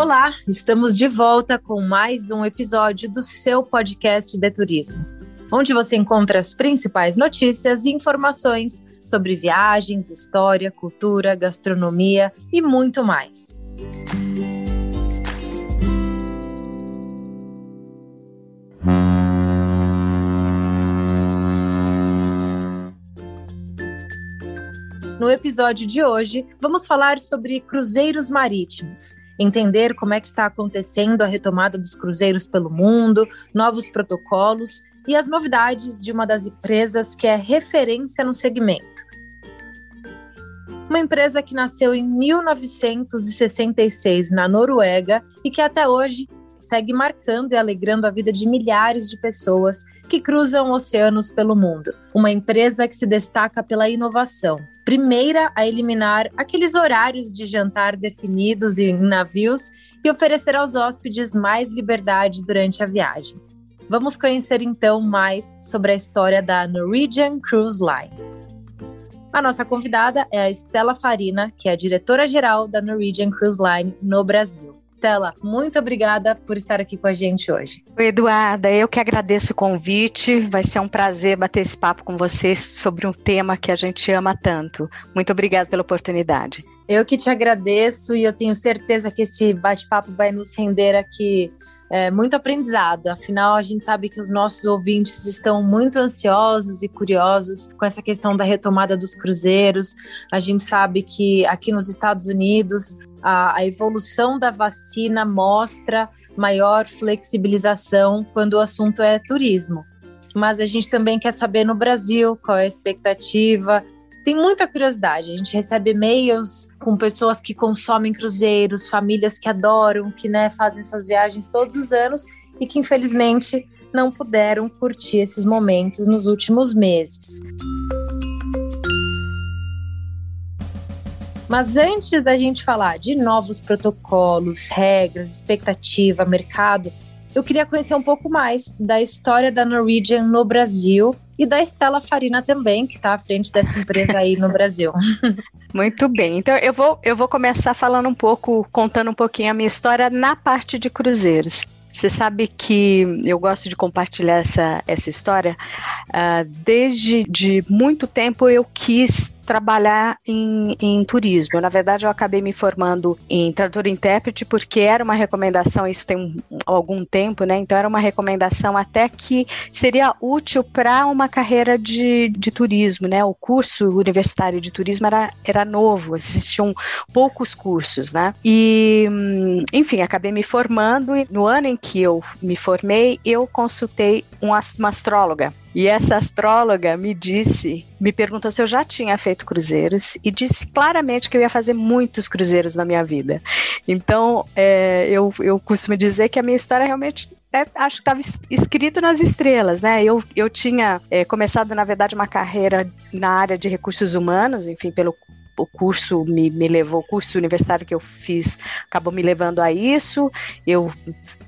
Olá, estamos de volta com mais um episódio do seu podcast de turismo, onde você encontra as principais notícias e informações sobre viagens, história, cultura, gastronomia e muito mais. No episódio de hoje, vamos falar sobre cruzeiros marítimos entender como é que está acontecendo a retomada dos cruzeiros pelo mundo, novos protocolos e as novidades de uma das empresas que é referência no segmento. Uma empresa que nasceu em 1966 na Noruega e que até hoje segue marcando e alegrando a vida de milhares de pessoas que cruzam oceanos pelo mundo. Uma empresa que se destaca pela inovação. Primeira a eliminar aqueles horários de jantar definidos em navios e oferecer aos hóspedes mais liberdade durante a viagem. Vamos conhecer então mais sobre a história da Norwegian Cruise Line. A nossa convidada é a Estela Farina, que é a diretora-geral da Norwegian Cruise Line no Brasil. Stella, muito obrigada por estar aqui com a gente hoje. Eduarda, eu que agradeço o convite. Vai ser um prazer bater esse papo com vocês sobre um tema que a gente ama tanto. Muito obrigada pela oportunidade. Eu que te agradeço e eu tenho certeza que esse bate-papo vai nos render aqui é, muito aprendizado. Afinal, a gente sabe que os nossos ouvintes estão muito ansiosos e curiosos com essa questão da retomada dos cruzeiros. A gente sabe que aqui nos Estados Unidos a, a evolução da vacina mostra maior flexibilização quando o assunto é turismo. Mas a gente também quer saber no Brasil qual é a expectativa. Tem muita curiosidade. A gente recebe e-mails com pessoas que consomem cruzeiros, famílias que adoram, que né, fazem essas viagens todos os anos e que infelizmente não puderam curtir esses momentos nos últimos meses. Mas antes da gente falar de novos protocolos, regras, expectativa, mercado, eu queria conhecer um pouco mais da história da Norwegian no Brasil e da Estela Farina também, que está à frente dessa empresa aí no Brasil. Muito bem. Então eu vou, eu vou começar falando um pouco, contando um pouquinho a minha história na parte de cruzeiros. Você sabe que eu gosto de compartilhar essa, essa história. Uh, desde de muito tempo eu quis trabalhar em, em turismo. Na verdade, eu acabei me formando em tradutor e intérprete porque era uma recomendação, isso tem um, algum tempo, né? Então era uma recomendação até que seria útil para uma carreira de, de turismo, né? O curso universitário de turismo era, era novo, existiam poucos cursos, né? E, enfim, acabei me formando e no ano em que eu me formei, eu consultei uma, uma astróloga e essa astróloga me disse, me perguntou se eu já tinha feito cruzeiros e disse claramente que eu ia fazer muitos cruzeiros na minha vida. Então, é, eu, eu costumo dizer que a minha história realmente é, acho que estava escrito nas estrelas, né? Eu, eu tinha é, começado, na verdade, uma carreira na área de recursos humanos, enfim, pelo o curso me, me levou, o curso universitário que eu fiz acabou me levando a isso. Eu,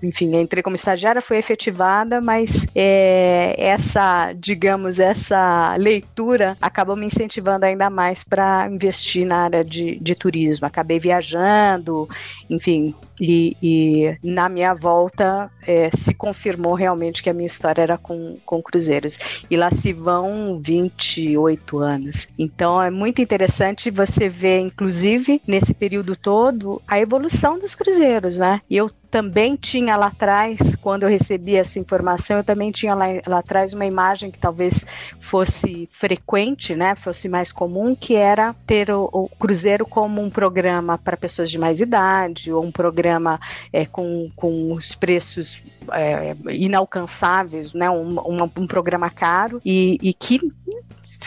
enfim, entrei como estagiária, fui efetivada, mas é, essa, digamos, essa leitura acabou me incentivando ainda mais para investir na área de, de turismo. Acabei viajando, enfim, e, e, na minha volta é, se confirmou realmente que a minha história era com, com cruzeiros. E lá se vão 28 anos. Então é muito interessante você ver, inclusive, nesse período todo, a evolução dos cruzeiros, né? E eu também tinha lá atrás, quando eu recebi essa informação, eu também tinha lá, lá atrás uma imagem que talvez fosse frequente, né, fosse mais comum, que era ter o, o cruzeiro como um programa para pessoas de mais idade, ou um programa é, com, com os preços é, inalcançáveis, né, um, um, um programa caro, e, e que,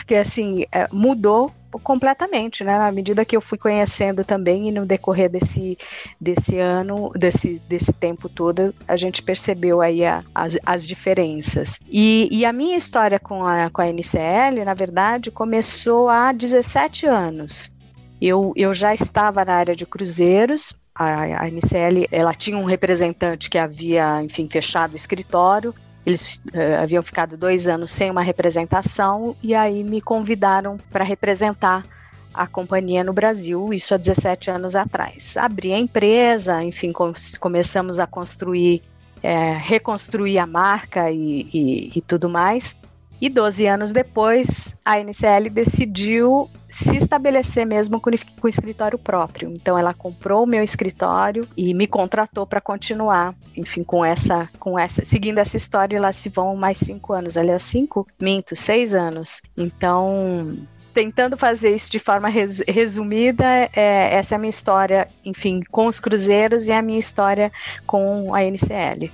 que assim, é, mudou completamente, né? Na medida que eu fui conhecendo também e no decorrer desse, desse ano, desse, desse tempo todo, a gente percebeu aí a, as, as diferenças. E, e, a minha história com a, com a NCL, na verdade, começou há 17 anos. Eu, eu já estava na área de cruzeiros, a, a NCL ela tinha um representante que havia, enfim, fechado o escritório, eles uh, haviam ficado dois anos sem uma representação e aí me convidaram para representar a companhia no Brasil, isso há 17 anos atrás. Abri a empresa, enfim, com, começamos a construir, é, reconstruir a marca e, e, e tudo mais. E 12 anos depois, a NCL decidiu se estabelecer mesmo com, escritório próprio. Então, ela comprou o meu escritório e me contratou para continuar, enfim, com essa, com essa, seguindo essa história. Lá se vão mais cinco anos. Aliás, cinco, minto, seis anos. Então, tentando fazer isso de forma res, resumida, é, essa é a minha história, enfim, com os cruzeiros e a minha história com a NCL.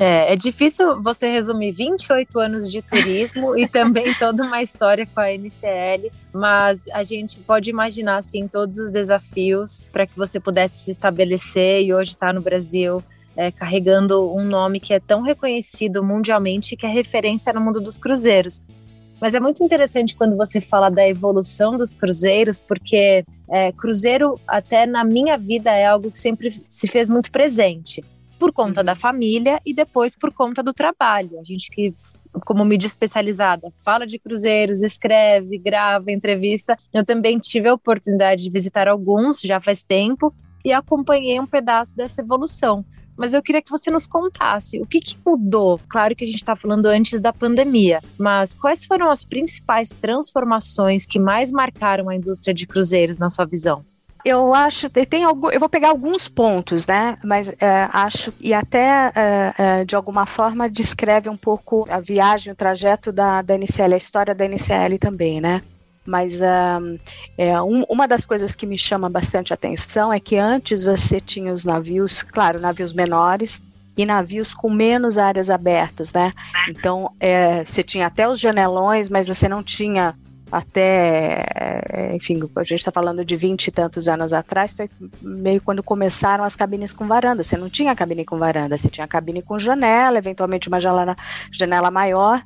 É, é difícil você resumir 28 anos de turismo e também toda uma história com a NCL, mas a gente pode imaginar assim todos os desafios para que você pudesse se estabelecer e hoje está no Brasil. É, carregando um nome que é tão reconhecido mundialmente que é referência no mundo dos cruzeiros. Mas é muito interessante quando você fala da evolução dos cruzeiros, porque é, cruzeiro, até na minha vida, é algo que sempre se fez muito presente, por conta uhum. da família e depois por conta do trabalho. A gente que como mídia especializada, fala de cruzeiros, escreve, grava, entrevista. Eu também tive a oportunidade de visitar alguns já faz tempo e acompanhei um pedaço dessa evolução mas eu queria que você nos contasse o que, que mudou. Claro que a gente está falando antes da pandemia, mas quais foram as principais transformações que mais marcaram a indústria de cruzeiros na sua visão? Eu acho tem algum, eu vou pegar alguns pontos, né? Mas é, acho e até é, de alguma forma descreve um pouco a viagem, o trajeto da, da NCL, a história da NCL também, né? Mas um, é, um, uma das coisas que me chama bastante atenção é que antes você tinha os navios, claro, navios menores, e navios com menos áreas abertas, né? Então, é, você tinha até os janelões, mas você não tinha até, é, enfim, a gente está falando de vinte e tantos anos atrás, foi meio quando começaram as cabines com varanda. Você não tinha cabine com varanda, você tinha cabine com janela, eventualmente uma janela, janela maior,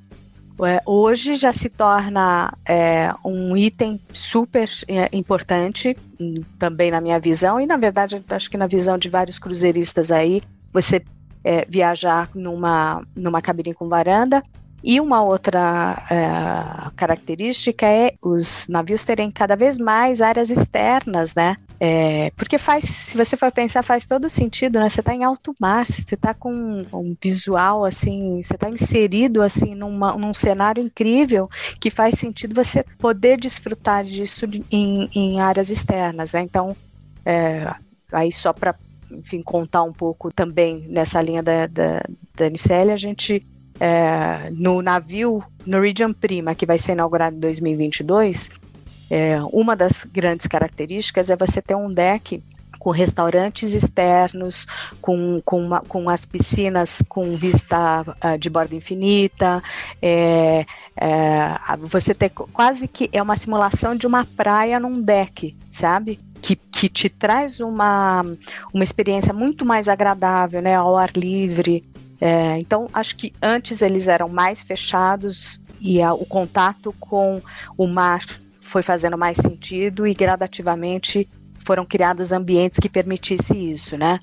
é, hoje já se torna é, um item super é, importante, hum, também na minha visão, e na verdade acho que na visão de vários cruzeiristas aí, você é, viajar numa, numa cabine com varanda e uma outra é, característica é os navios terem cada vez mais áreas externas, né? É, porque faz, se você for pensar, faz todo sentido, né? Você está em alto mar, você está com um visual assim, você está inserido assim numa, num cenário incrível que faz sentido você poder desfrutar disso em, em áreas externas, né? Então, é, aí só para enfim, contar um pouco também nessa linha da, da, da a gente é, no navio Norwegian Prima, que vai ser inaugurado em 2022, é, uma das grandes características é você ter um deck com restaurantes externos, com, com, uma, com as piscinas com vista uh, de borda infinita, é, é, você ter quase que é uma simulação de uma praia num deck, sabe? Que, que te traz uma, uma experiência muito mais agradável, né, ao ar livre, é, então, acho que antes eles eram mais fechados e a, o contato com o mar foi fazendo mais sentido e gradativamente foram criados ambientes que permitissem isso, né?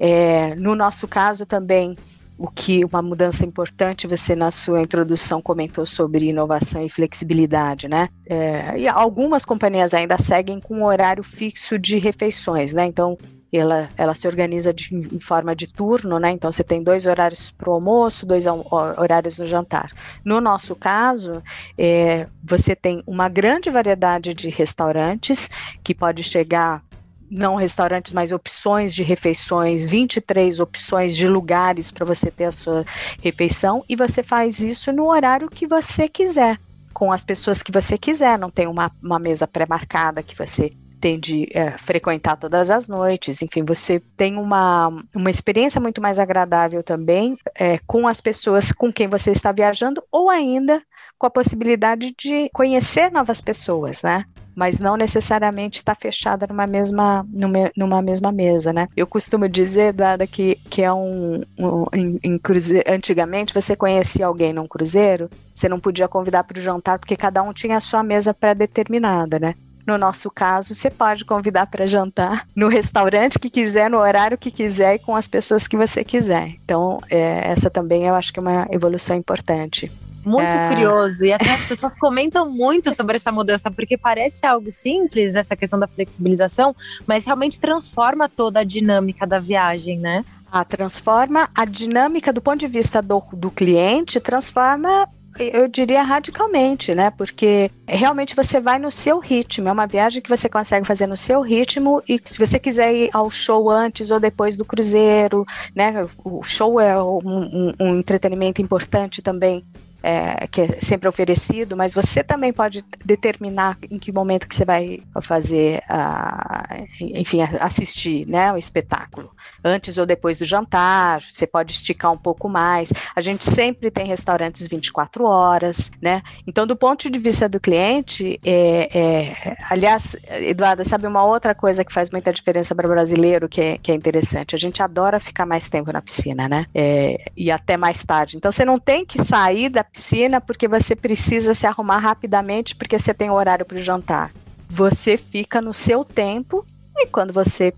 É, no nosso caso também, o que uma mudança importante, você na sua introdução comentou sobre inovação e flexibilidade, né? É, e algumas companhias ainda seguem com um horário fixo de refeições, né? Então, ela, ela se organiza de, em forma de turno, né? Então você tem dois horários para o almoço, dois horários no jantar. No nosso caso, é, você tem uma grande variedade de restaurantes que pode chegar não restaurantes, mas opções de refeições, 23 opções de lugares para você ter a sua refeição e você faz isso no horário que você quiser, com as pessoas que você quiser, não tem uma, uma mesa pré-marcada que você de é, frequentar todas as noites, enfim, você tem uma, uma experiência muito mais agradável também é, com as pessoas com quem você está viajando, ou ainda com a possibilidade de conhecer novas pessoas, né? mas não necessariamente está fechada numa mesma, numa, numa, mesma mesa, né? Eu costumo dizer, Dada, que, que é um, um em, em cruze... antigamente você conhecia alguém num cruzeiro, você não podia convidar para o jantar porque cada um tinha a sua mesa pré-determinada, né? No nosso caso, você pode convidar para jantar no restaurante que quiser, no horário que quiser e com as pessoas que você quiser. Então, é, essa também eu acho que é uma evolução importante. Muito é... curioso. E até as pessoas comentam muito sobre essa mudança, porque parece algo simples, essa questão da flexibilização, mas realmente transforma toda a dinâmica da viagem, né? Ah, transforma a dinâmica do ponto de vista do, do cliente, transforma eu diria radicalmente, né? Porque realmente você vai no seu ritmo. É uma viagem que você consegue fazer no seu ritmo e se você quiser ir ao show antes ou depois do cruzeiro, né? O show é um, um, um entretenimento importante também é, que é sempre oferecido, mas você também pode determinar em que momento que você vai fazer, a, enfim, assistir, né, o espetáculo. Antes ou depois do jantar, você pode esticar um pouco mais. A gente sempre tem restaurantes 24 horas, né? Então, do ponto de vista do cliente, é, é, aliás, Eduardo, sabe uma outra coisa que faz muita diferença para o brasileiro que é, que é interessante? A gente adora ficar mais tempo na piscina, né? É, e até mais tarde. Então, você não tem que sair da piscina porque você precisa se arrumar rapidamente porque você tem horário para o jantar. Você fica no seu tempo e quando você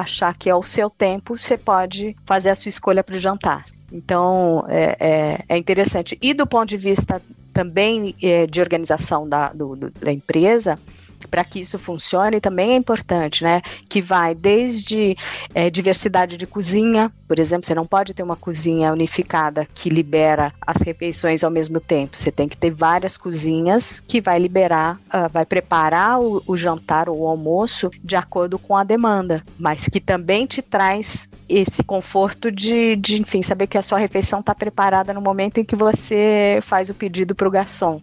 achar que é o seu tempo, você pode fazer a sua escolha para o jantar. Então, é, é, é, interessante. E do ponto de vista também é, de organização da, do, do, da empresa, para que isso funcione também é importante, né? Que vai desde é, diversidade de cozinha, por exemplo, você não pode ter uma cozinha unificada que libera as refeições ao mesmo tempo. Você tem que ter várias cozinhas que vai liberar, uh, vai preparar o, o jantar ou o almoço de acordo com a demanda, mas que também te traz esse conforto de, de enfim, saber que a sua refeição está preparada no momento em que você faz o pedido para o garçom.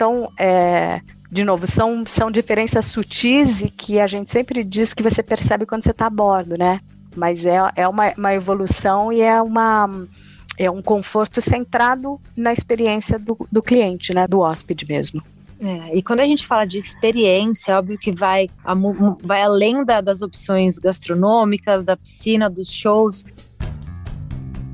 Então, é, de novo, são, são diferenças sutis e que a gente sempre diz que você percebe quando você está a bordo, né? Mas é, é uma, uma evolução e é uma é um conforto centrado na experiência do, do cliente, né? Do hóspede mesmo. É, e quando a gente fala de experiência, óbvio que vai, vai além da, das opções gastronômicas, da piscina, dos shows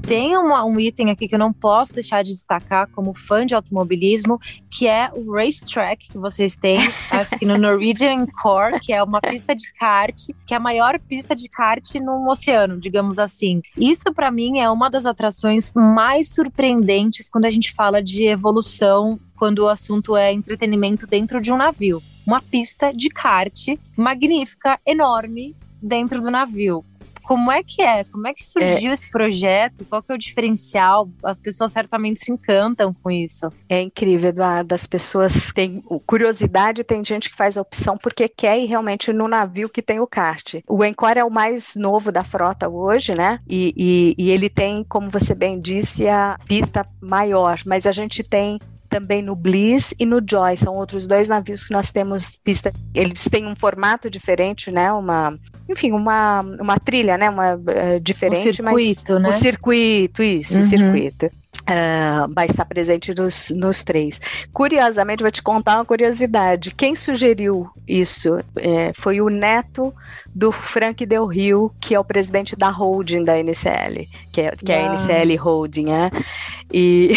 tem uma, um item aqui que eu não posso deixar de destacar como fã de automobilismo, que é o racetrack que vocês têm aqui no Norwegian Core, que é uma pista de kart, que é a maior pista de kart no oceano, digamos assim. Isso para mim é uma das atrações mais surpreendentes quando a gente fala de evolução quando o assunto é entretenimento dentro de um navio. Uma pista de kart magnífica, enorme, dentro do navio. Como é que é? Como é que surgiu é. esse projeto? Qual que é o diferencial? As pessoas certamente se encantam com isso. É incrível, Eduardo. As pessoas têm curiosidade, tem gente que faz a opção porque quer ir realmente no navio que tem o kart. O Encore é o mais novo da frota hoje, né? E, e, e ele tem, como você bem disse, a pista maior, mas a gente tem também no Bliss e no Joy. São outros dois navios que nós temos pista. Eles têm um formato diferente, né? Uma, enfim, uma, uma trilha, né? Uma uh, diferente, o circuito, mas né? o circuito, isso, uhum. o circuito. Uh, vai estar presente nos, nos três. Curiosamente, vou te contar uma curiosidade. Quem sugeriu isso é, foi o neto do Frank Del Rio, que é o presidente da holding da NCL, que é, que é a NCL Holding, né? E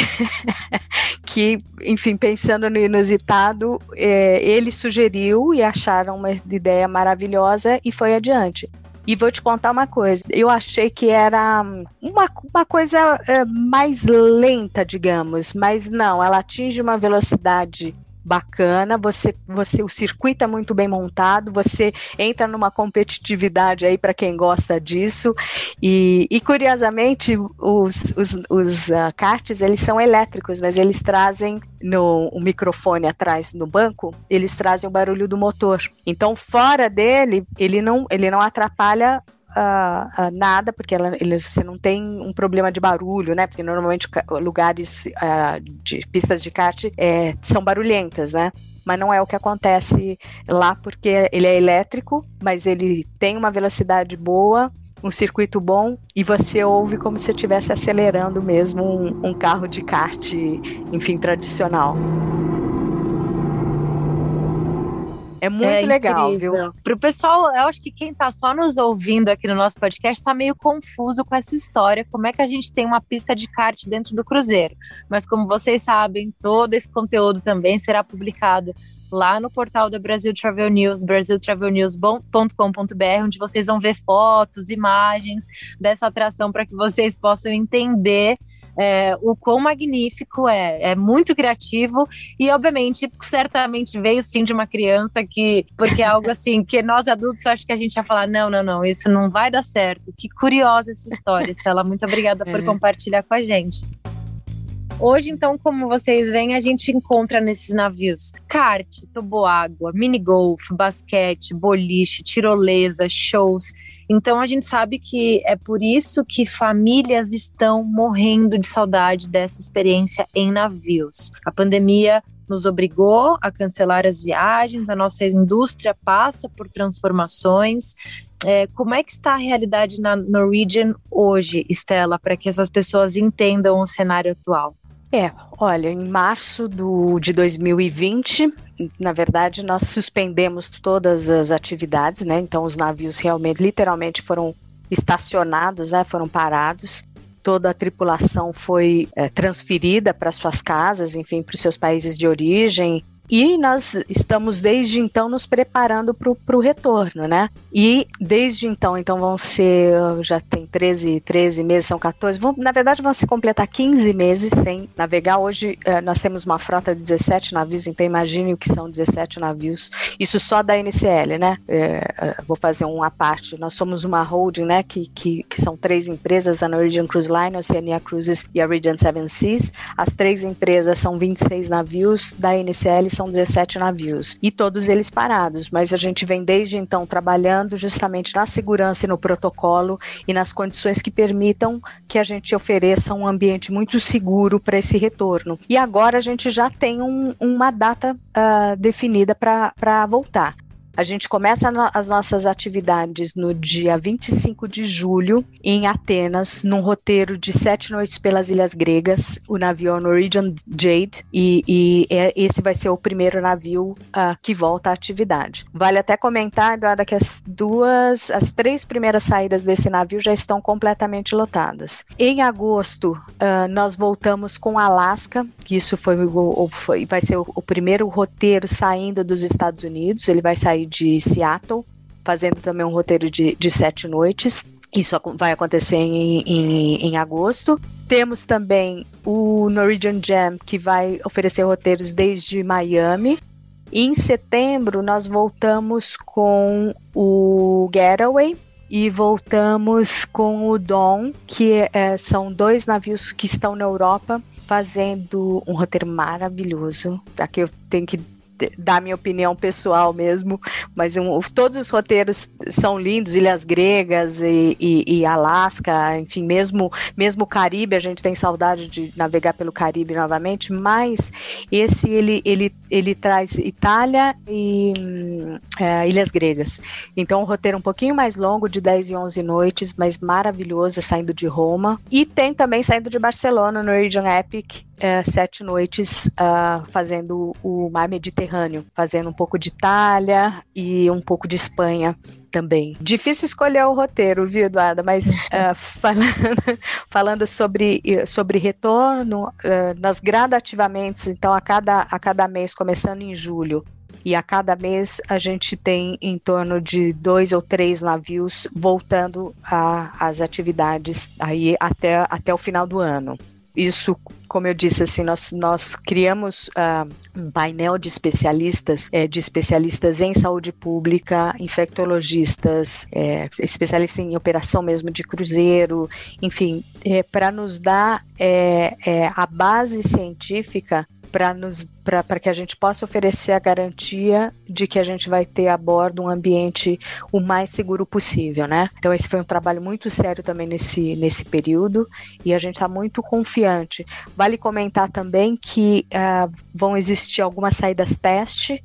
que, enfim, pensando no inusitado, é, ele sugeriu e acharam uma ideia maravilhosa e foi adiante. E vou te contar uma coisa: eu achei que era uma, uma coisa é, mais lenta, digamos, mas não, ela atinge uma velocidade bacana, você, você o circuito é muito bem montado, você entra numa competitividade aí para quem gosta disso e, e curiosamente os, os, os uh, karts eles são elétricos, mas eles trazem no o microfone atrás no banco, eles trazem o barulho do motor. Então fora dele ele não ele não atrapalha uh, uh, nada, porque ela, ele, você não tem um problema de barulho, né? Porque normalmente lugares uh, de pistas de kart é, são barulhentas, né? Mas não é o que acontece lá, porque ele é elétrico, mas ele tem uma velocidade boa, um circuito bom e você ouve como se estivesse acelerando mesmo um, um carro de kart, enfim, tradicional. É muito é legal, viu? Para o pessoal, eu acho que quem está só nos ouvindo aqui no nosso podcast está meio confuso com essa história. Como é que a gente tem uma pista de kart dentro do cruzeiro? Mas como vocês sabem, todo esse conteúdo também será publicado lá no portal da Brasil Travel News, brasiltravelnews.com.br, onde vocês vão ver fotos, imagens dessa atração para que vocês possam entender é, o quão magnífico é. É muito criativo e, obviamente, certamente veio sim de uma criança que, porque é algo assim que nós adultos acho que a gente ia falar: não, não, não, isso não vai dar certo. Que curiosa essa história, Estela. Muito obrigada por é. compartilhar com a gente. Hoje, então, como vocês veem, a gente encontra nesses navios kart, toboágua, mini golf, basquete, boliche, tirolesa, shows. Então a gente sabe que é por isso que famílias estão morrendo de saudade dessa experiência em navios. A pandemia nos obrigou a cancelar as viagens, a nossa indústria passa por transformações. É, como é que está a realidade na Norwegian hoje, Estela, para que essas pessoas entendam o cenário atual? É, olha, em março do, de 2020, na verdade, nós suspendemos todas as atividades, né? Então, os navios realmente, literalmente, foram estacionados, né? Foram parados. Toda a tripulação foi é, transferida para suas casas, enfim, para os seus países de origem. E nós estamos desde então nos preparando para o retorno, né? E desde então, então vão ser, já tem 13, 13 meses, são 14, vão, na verdade vão se completar 15 meses sem navegar. Hoje eh, nós temos uma frota de 17 navios, então imagine o que são 17 navios. Isso só da NCL, né? É, vou fazer uma parte. Nós somos uma holding, né? Que, que, que são três empresas, a Norwegian Cruise Line, a Oceania Cruises e a Regent Seven Seas. As três empresas são 26 navios, da NCL são 17 navios e todos eles parados, mas a gente vem desde então trabalhando justamente na segurança e no protocolo e nas condições que permitam que a gente ofereça um ambiente muito seguro para esse retorno. E agora a gente já tem um, uma data uh, definida para voltar. A gente começa as nossas atividades no dia 25 de julho, em Atenas, num roteiro de sete noites pelas Ilhas Gregas, o navio Norwegian Jade, e, e é, esse vai ser o primeiro navio uh, que volta à atividade. Vale até comentar, Eduardo, que as duas, as três primeiras saídas desse navio já estão completamente lotadas. Em agosto, uh, nós voltamos com Alaska, que isso foi, foi vai ser o, o primeiro roteiro saindo dos Estados Unidos, ele vai sair de Seattle, fazendo também um roteiro de, de sete noites. Isso vai acontecer em, em, em, agosto. Temos também o Norwegian Jam, que vai oferecer roteiros desde Miami. Em setembro, nós voltamos com o Getaway e voltamos com o Dom, que é, são dois navios que estão na Europa fazendo um roteiro maravilhoso. Aqui eu tenho que dar minha opinião pessoal mesmo, mas um, todos os roteiros são lindos, Ilhas Gregas e, e, e, Alasca, enfim, mesmo mesmo o Caribe, a gente tem saudade de navegar pelo Caribe novamente, mas esse ele, ele, ele traz Itália e é, Ilhas Gregas. Então, um roteiro um pouquinho mais longo, de 10 e 11 noites, mas maravilhoso, saindo de Roma. E tem também saindo de Barcelona, no Region Epic, é, sete noites uh, fazendo o mar Mediterrâneo, fazendo um pouco de Itália e um pouco de Espanha também. Difícil escolher o roteiro, viu, Eduarda? Mas uh, falando, falando sobre, sobre retorno, uh, nós gradativamente, então a cada, a cada mês, começando em julho, e a cada mês a gente tem em torno de dois ou três navios voltando às atividades aí até, até o final do ano isso, como eu disse, assim, nós, nós criamos uh, um painel de especialistas, é, de especialistas em saúde pública, infectologistas, é, especialistas em operação mesmo de cruzeiro, enfim, é, para nos dar a base científica para que a gente possa oferecer a garantia de que a gente vai ter a bordo um ambiente o mais seguro possível, né? Então esse foi um trabalho muito sério também nesse, nesse período e a gente está muito confiante. Vale comentar também que uh, vão existir algumas saídas teste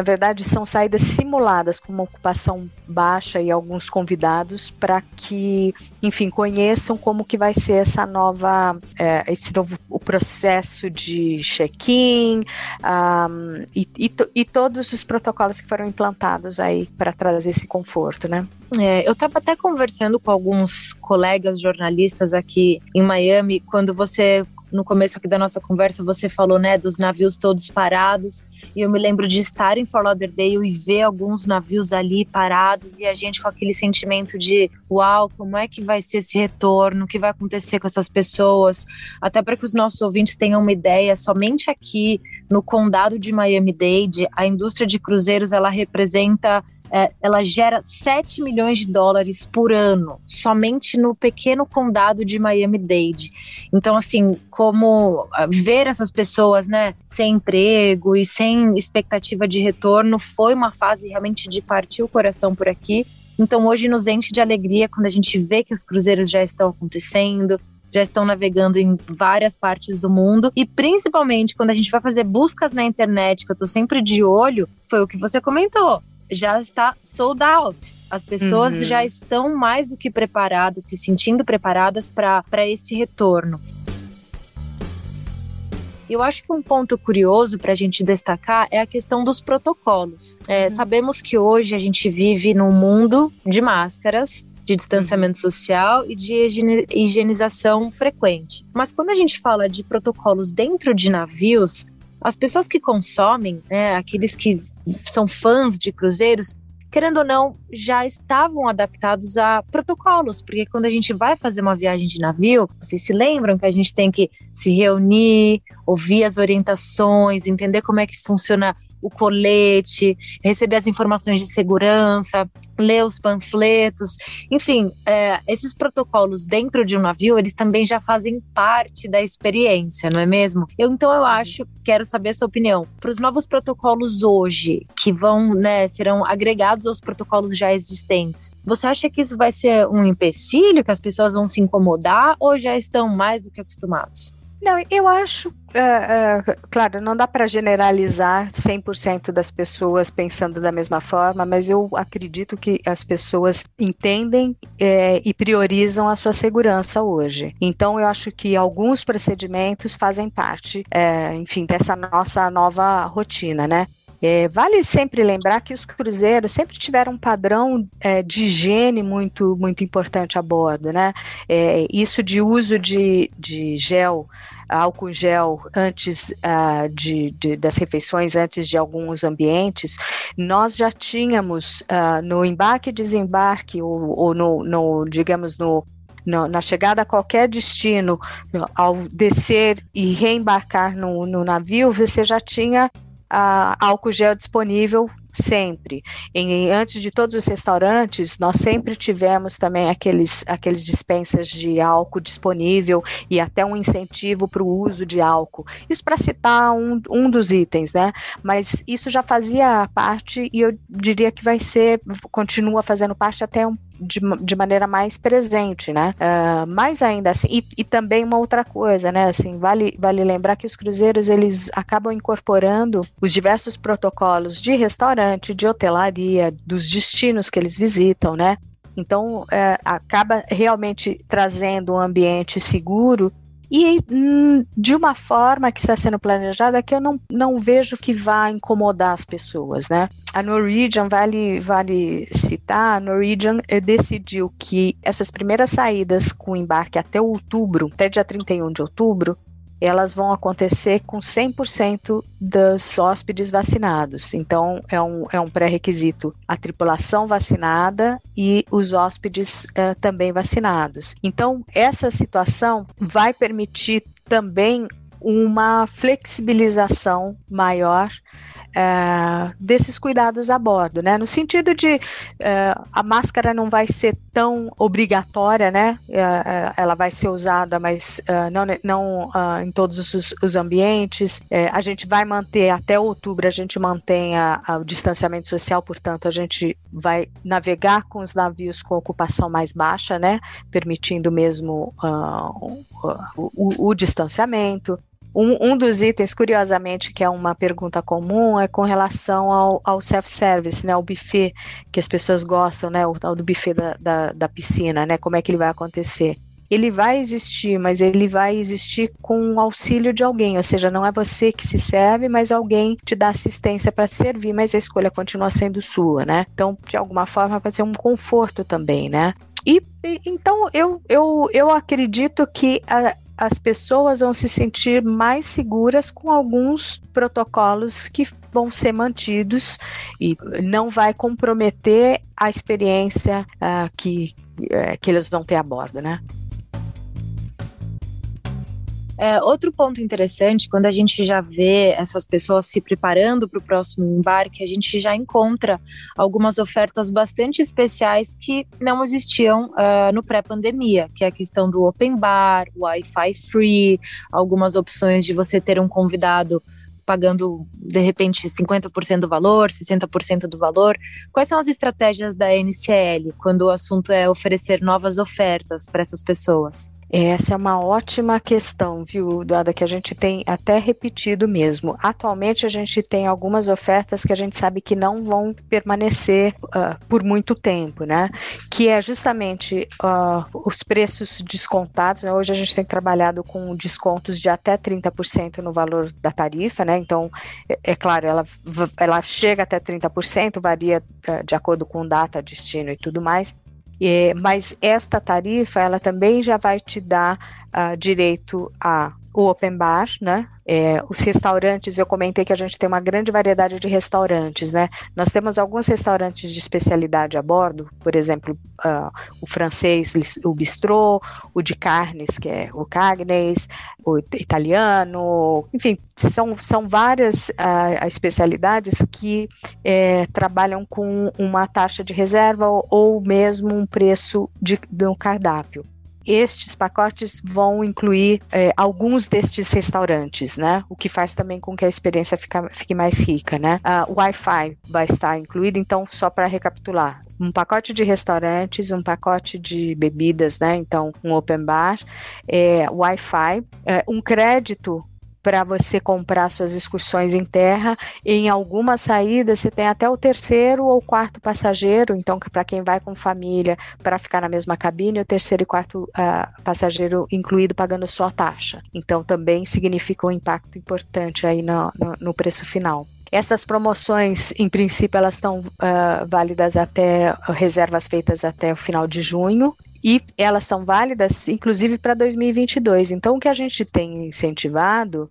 na verdade, são saídas simuladas com uma ocupação baixa e alguns convidados para que, enfim, conheçam como que vai ser essa nova, é, esse novo o processo de check-in um, e, e, e, todos os protocolos que foram implantados aí para trazer esse conforto, né? É, eu estava até conversando com alguns colegas jornalistas aqui em Miami quando você no começo aqui da nossa conversa você falou, né, dos navios todos parados. E eu me lembro de estar em Fort Lauderdale e ver alguns navios ali parados e a gente com aquele sentimento de uau, como é que vai ser esse retorno? O que vai acontecer com essas pessoas? Até para que os nossos ouvintes tenham uma ideia, somente aqui no condado de Miami-Dade, a indústria de cruzeiros ela representa é, ela gera 7 milhões de dólares por ano, somente no pequeno condado de Miami-Dade. Então, assim, como ah, ver essas pessoas, né, sem emprego e sem expectativa de retorno, foi uma fase realmente de partir o coração por aqui. Então, hoje nos enche de alegria quando a gente vê que os cruzeiros já estão acontecendo, já estão navegando em várias partes do mundo e principalmente quando a gente vai fazer buscas na internet, que eu tô sempre de olho, foi o que você comentou já está sold out. As pessoas uhum. já estão mais do que preparadas, se sentindo preparadas para esse retorno. Eu acho que um ponto curioso para a gente destacar é a questão dos protocolos. É, uhum. Sabemos que hoje a gente vive num mundo de máscaras, de distanciamento uhum. social e de higienização frequente. Mas quando a gente fala de protocolos dentro de navios, as pessoas que consomem, né, aqueles que são fãs de cruzeiros, querendo ou não, já estavam adaptados a protocolos, porque quando a gente vai fazer uma viagem de navio, vocês se lembram que a gente tem que se reunir, ouvir as orientações, entender como é que funciona o colete, receber as informações de segurança, ler os panfletos, enfim, é, esses protocolos dentro de um navio, eles também já fazem parte da experiência, não é mesmo? Eu então eu acho, quero saber a sua opinião, para os novos protocolos hoje, que vão, né, serão agregados aos protocolos já existentes, você acha que isso vai ser um empecilho, que as pessoas vão se incomodar ou já estão mais do que acostumados? Não, eu acho, é, é, claro, não dá para generalizar 100% das pessoas pensando da mesma forma, mas eu acredito que as pessoas entendem é, e priorizam a sua segurança hoje. Então, eu acho que alguns procedimentos fazem parte, é, enfim, dessa nossa nova rotina, né? É, vale sempre lembrar que os cruzeiros sempre tiveram um padrão é, de higiene muito, muito importante a bordo, né? É, isso de uso de, de gel, álcool gel antes uh, de, de, das refeições, antes de alguns ambientes, nós já tínhamos uh, no embarque e desembarque, ou, ou no, no, digamos, no na chegada a qualquer destino, ao descer e reembarcar no, no navio, você já tinha uh, álcool gel disponível sempre. Em, antes de todos os restaurantes, nós sempre tivemos também aqueles, aqueles dispensas de álcool disponível e até um incentivo para o uso de álcool. Isso para citar um, um dos itens, né? Mas isso já fazia parte e eu diria que vai ser, continua fazendo parte até um de, de maneira mais presente, né? Uh, mais ainda assim, e, e, também uma outra coisa, né? Assim, vale, vale lembrar que os cruzeiros eles acabam incorporando os diversos protocolos de restaurante, de hotelaria, dos destinos que eles visitam, né? Então, é, acaba realmente trazendo um ambiente seguro e hum, de uma forma que está sendo planejada que eu não, não vejo que vá incomodar as pessoas, né? A Norwegian, vale, vale citar, a Norwegian eh, decidiu que essas primeiras saídas com embarque até outubro, até dia 31 de outubro, elas vão acontecer com 100% dos hóspedes vacinados. Então, é um, é um pré-requisito a tripulação vacinada e os hóspedes uh, também vacinados. Então, essa situação vai permitir também uma flexibilização maior é, desses cuidados a bordo, né? No sentido de é, a máscara não vai ser tão obrigatória, né? É, é ela vai ser usada, mas é, não, não ah, em todos os, os ambientes. É, a gente vai manter até outubro, a gente mantém a, a, o distanciamento social, portanto, a gente vai navegar com os navios com ocupação mais baixa, né? Permitindo mesmo uh, o, o, o distanciamento. Um, um, dos itens, curiosamente, que é uma pergunta comum, é com relação ao, ao self-service, né, ao buffet, que as pessoas gostam, né, o tal do buffet da, da, da, piscina, né, como é que ele vai acontecer. Ele vai existir, mas ele vai existir com o auxílio de alguém, ou seja, não é você que se serve, mas alguém te dá assistência para servir, mas a escolha continua sendo sua, né? Então, de alguma forma, vai ser um conforto também, né? E, então eu, eu, eu acredito que a, as pessoas vão se sentir mais seguras com alguns protocolos que vão ser mantidos e não vai comprometer a experiência uh, que, uh, que eles vão ter a bordo, né? É, outro ponto interessante, quando a gente já vê essas pessoas se preparando para o próximo embarque, a gente já encontra algumas ofertas bastante especiais que não existiam uh, no pré-pandemia, que é a questão do open bar, Wi-Fi free, algumas opções de você ter um convidado pagando de repente 50% do valor, 60% do valor. Quais são as estratégias da NCL quando o assunto é oferecer novas ofertas para essas pessoas? Essa é uma ótima questão, viu, Eduardo, que a gente tem até repetido mesmo. Atualmente a gente tem algumas ofertas que a gente sabe que não vão permanecer uh, por muito tempo, né? Que é justamente uh, os preços descontados. Né? Hoje a gente tem trabalhado com descontos de até 30% no valor da tarifa, né? Então, é, é claro, ela, ela chega até 30%, varia uh, de acordo com data, destino e tudo mais. É, mas esta tarifa, ela também já vai te dar uh, direito a o open bar, né? É, os restaurantes, eu comentei que a gente tem uma grande variedade de restaurantes, né? Nós temos alguns restaurantes de especialidade a bordo, por exemplo, uh, o francês, o bistrô, o de carnes, que é o Cagnes, o italiano, enfim, são, são várias uh, especialidades que é, trabalham com uma taxa de reserva ou, ou mesmo um preço de, de um cardápio estes pacotes vão incluir é, alguns destes restaurantes, né? O que faz também com que a experiência fica, fique mais rica, né? O Wi-Fi vai estar incluído, então, só para recapitular, um pacote de restaurantes, um pacote de bebidas, né? Então, um open bar, é, Wi-Fi, é, um crédito para você comprar suas excursões em terra. Em algumas saídas você tem até o terceiro ou quarto passageiro, então para quem vai com família para ficar na mesma cabine, o terceiro e quarto uh, passageiro incluído pagando só a taxa. Então também significa um impacto importante aí no, no, no preço final. Essas promoções, em princípio, elas estão uh, válidas até reservas feitas até o final de junho e elas são válidas, inclusive, para 2022. Então, o que a gente tem incentivado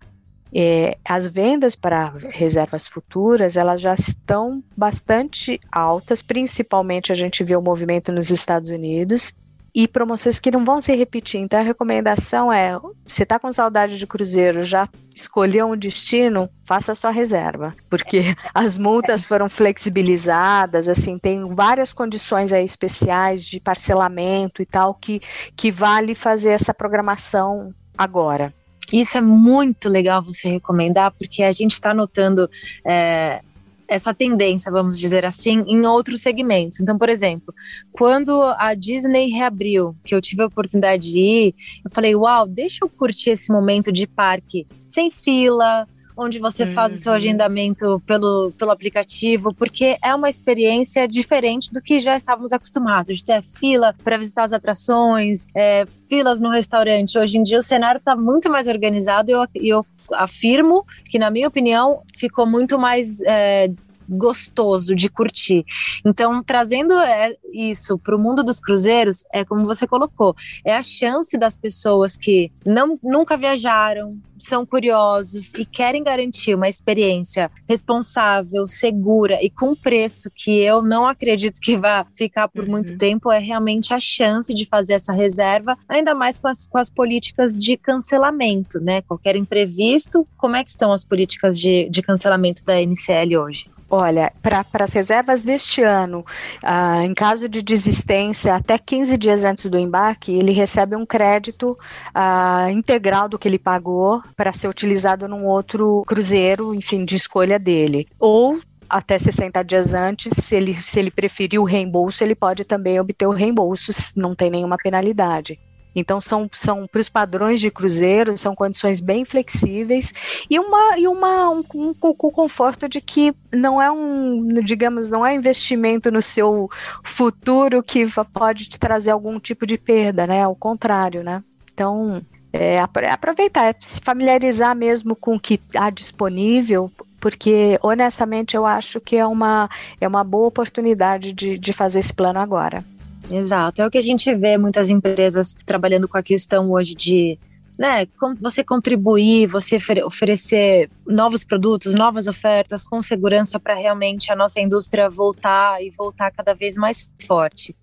é, as vendas para reservas futuras elas já estão bastante altas, principalmente a gente vê o movimento nos Estados Unidos e promoções que não vão se repetir. Então a recomendação é: você está com saudade de cruzeiro, já escolheu um destino, faça sua reserva, porque as multas foram flexibilizadas, assim, tem várias condições aí especiais de parcelamento e tal que, que vale fazer essa programação agora. Isso é muito legal você recomendar, porque a gente está notando é, essa tendência, vamos dizer assim, em outros segmentos. Então, por exemplo, quando a Disney reabriu, que eu tive a oportunidade de ir, eu falei, uau, deixa eu curtir esse momento de parque sem fila, onde você uhum. faz o seu uhum. agendamento pelo, pelo aplicativo, porque é uma experiência diferente do que já estávamos acostumados, de ter fila para visitar as atrações, é, filas no restaurante. Hoje em dia o cenário está muito mais organizado e eu, eu afirmo que, na minha opinião, ficou muito mais é, gostoso de curtir. Então, trazendo é, isso para o mundo dos cruzeiros, é como você colocou, é a chance das pessoas que não, nunca viajaram, são curiosos e querem garantir uma experiência responsável, segura e com preço que eu não acredito que vá ficar por uhum. muito tempo, é realmente a chance de fazer essa reserva, ainda mais com as, com as políticas de cancelamento, né? Qualquer imprevisto, como é que estão as políticas de, de cancelamento da NCL hoje? Olha, para as reservas deste ano, ah, em caso de desistência, até 15 dias antes do embarque, ele recebe um crédito ah, integral do que ele pagou para ser utilizado num outro cruzeiro, enfim, de escolha dele. Ou até 60 dias antes, se ele, se ele preferir o reembolso, ele pode também obter o reembolso, não tem nenhuma penalidade. Então são, são para os padrões de cruzeiro, são condições bem flexíveis e uma e uma um, um, um, conforto de que não é um, digamos, não é investimento no seu futuro que pode te trazer algum tipo de perda, né? Ao contrário, né? Então, é, aproveitar, é se familiarizar mesmo com o que há disponível, porque honestamente eu acho que é uma, é uma boa oportunidade de, de fazer esse plano agora. Exato, é o que a gente vê muitas empresas trabalhando com a questão hoje de né, você contribuir, você oferecer novos produtos, novas ofertas com segurança para realmente a nossa indústria voltar e voltar cada vez mais forte.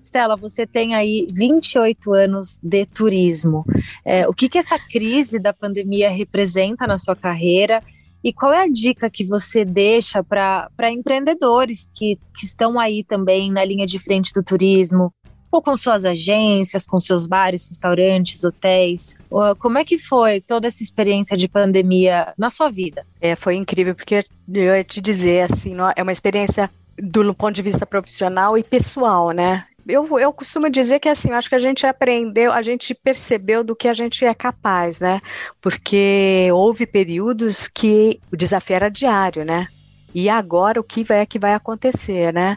Stella, você tem aí 28 anos de turismo. É, o que, que essa crise da pandemia representa na sua carreira? E qual é a dica que você deixa para empreendedores que, que estão aí também na linha de frente do turismo, ou com suas agências, com seus bares, restaurantes, hotéis. Como é que foi toda essa experiência de pandemia na sua vida? É, foi incrível, porque eu ia te dizer assim, é uma experiência do ponto de vista profissional e pessoal, né? Eu, eu costumo dizer que assim, acho que a gente aprendeu, a gente percebeu do que a gente é capaz, né? Porque houve períodos que o desafio era diário, né? E agora o que vai, é que vai acontecer, né?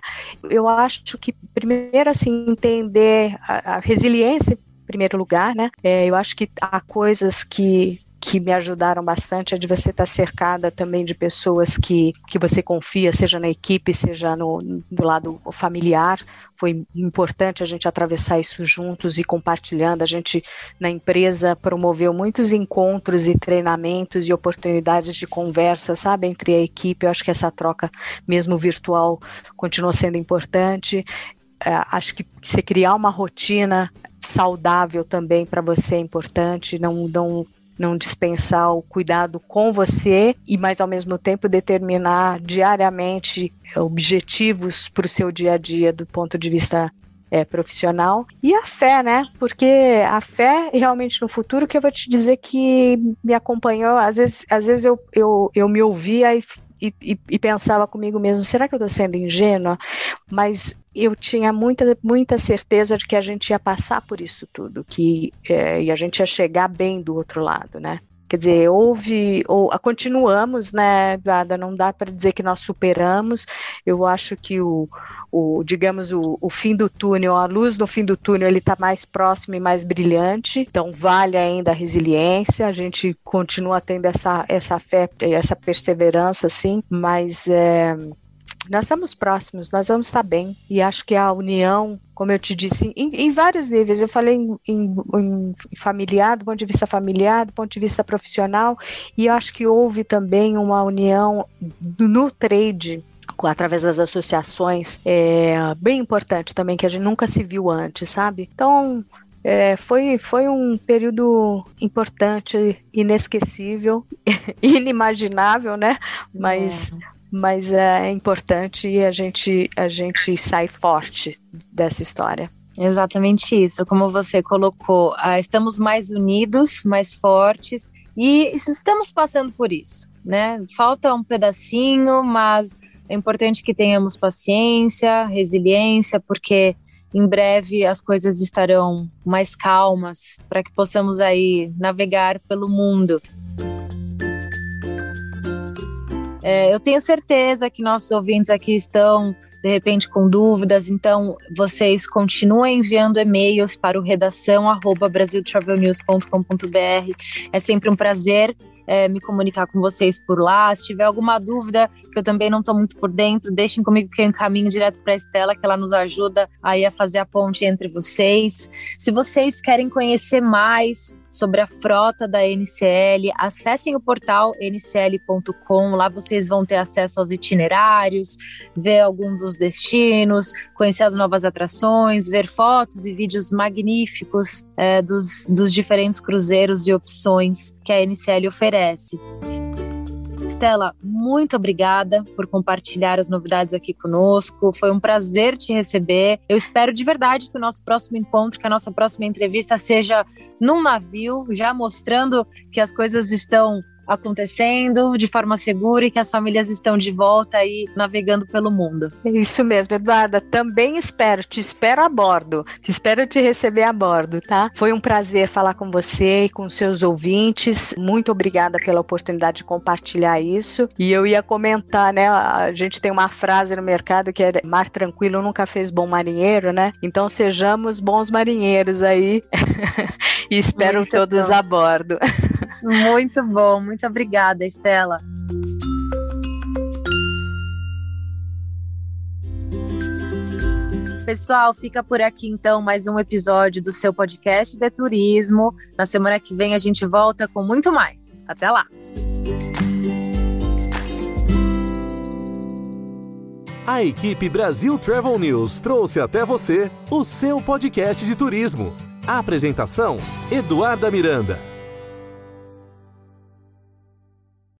Eu acho que primeiro assim entender a, a resiliência em primeiro lugar, né? É, eu acho que há coisas que que me ajudaram bastante é de você estar cercada também de pessoas que, que você confia, seja na equipe, seja no, do lado familiar. Foi importante a gente atravessar isso juntos e compartilhando. A gente, na empresa, promoveu muitos encontros e treinamentos e oportunidades de conversa, sabe, entre a equipe. Eu acho que essa troca, mesmo virtual, continua sendo importante. É, acho que você criar uma rotina saudável também para você é importante, não, não não dispensar o cuidado com você e, mas ao mesmo tempo determinar diariamente objetivos para o seu dia a dia do ponto de vista é, profissional e a fé, né? Porque a fé realmente no futuro que eu vou te dizer que me acompanhou. Às vezes, às vezes eu, eu, eu me ouvia e e, e, e, pensava comigo mesmo, será que eu estou sendo ingênua? Mas eu tinha muita, muita certeza de que a gente ia passar por isso tudo, que é, e a gente ia chegar bem do outro lado, né? Quer dizer, houve, ou continuamos, né, Ada? Não dá para dizer que nós superamos. Eu acho que o, o digamos, o, o fim do túnel, a luz do fim do túnel, ele está mais próximo e mais brilhante. Então, vale ainda a resiliência. A gente continua tendo essa, essa fé, essa perseverança, sim, mas é, nós estamos próximos, nós vamos estar bem. E acho que a união, como eu te disse, em, em vários níveis, eu falei em, em, em, familiar, do ponto de vista familiar, do ponto de vista profissional, e acho que houve também uma união no trade através das associações, é bem importante também, que a gente nunca se viu antes, sabe? Então, é, foi, foi um período importante, inesquecível, inimaginável, né? Mas, é mas é importante e a gente, a gente sai forte dessa história. Exatamente isso, como você colocou, ah, estamos mais unidos, mais fortes e estamos passando por isso, né? Falta um pedacinho, mas é importante que tenhamos paciência, resiliência, porque em breve as coisas estarão mais calmas para que possamos aí navegar pelo mundo. É, eu tenho certeza que nossos ouvintes aqui estão, de repente, com dúvidas, então vocês continuem enviando e-mails para o redação brasiltravelnews.com.br. É sempre um prazer é, me comunicar com vocês por lá. Se tiver alguma dúvida, que eu também não estou muito por dentro, deixem comigo que eu encaminho direto para a Estela, que ela nos ajuda aí a fazer a ponte entre vocês. Se vocês querem conhecer mais sobre a frota da NCL, acessem o portal ncl.com, lá vocês vão ter acesso aos itinerários, ver alguns dos destinos, conhecer as novas atrações, ver fotos e vídeos magníficos é, dos, dos diferentes cruzeiros e opções que a NCL oferece. Estela, muito obrigada por compartilhar as novidades aqui conosco. Foi um prazer te receber. Eu espero de verdade que o nosso próximo encontro, que a nossa próxima entrevista seja num navio, já mostrando que as coisas estão acontecendo de forma segura e que as famílias estão de volta aí navegando pelo mundo. Isso mesmo, Eduarda. Também espero, te espero a bordo. Espero te receber a bordo, tá? Foi um prazer falar com você e com seus ouvintes. Muito obrigada pela oportunidade de compartilhar isso. E eu ia comentar, né? A gente tem uma frase no mercado que é mar tranquilo nunca fez bom marinheiro, né? Então sejamos bons marinheiros aí. e espero muito todos bom. a bordo. Muito bom, muito obrigada, Estela. Pessoal, fica por aqui então mais um episódio do seu podcast de turismo. Na semana que vem a gente volta com muito mais. Até lá! A equipe Brasil Travel News trouxe até você o seu podcast de turismo. A apresentação: Eduarda Miranda.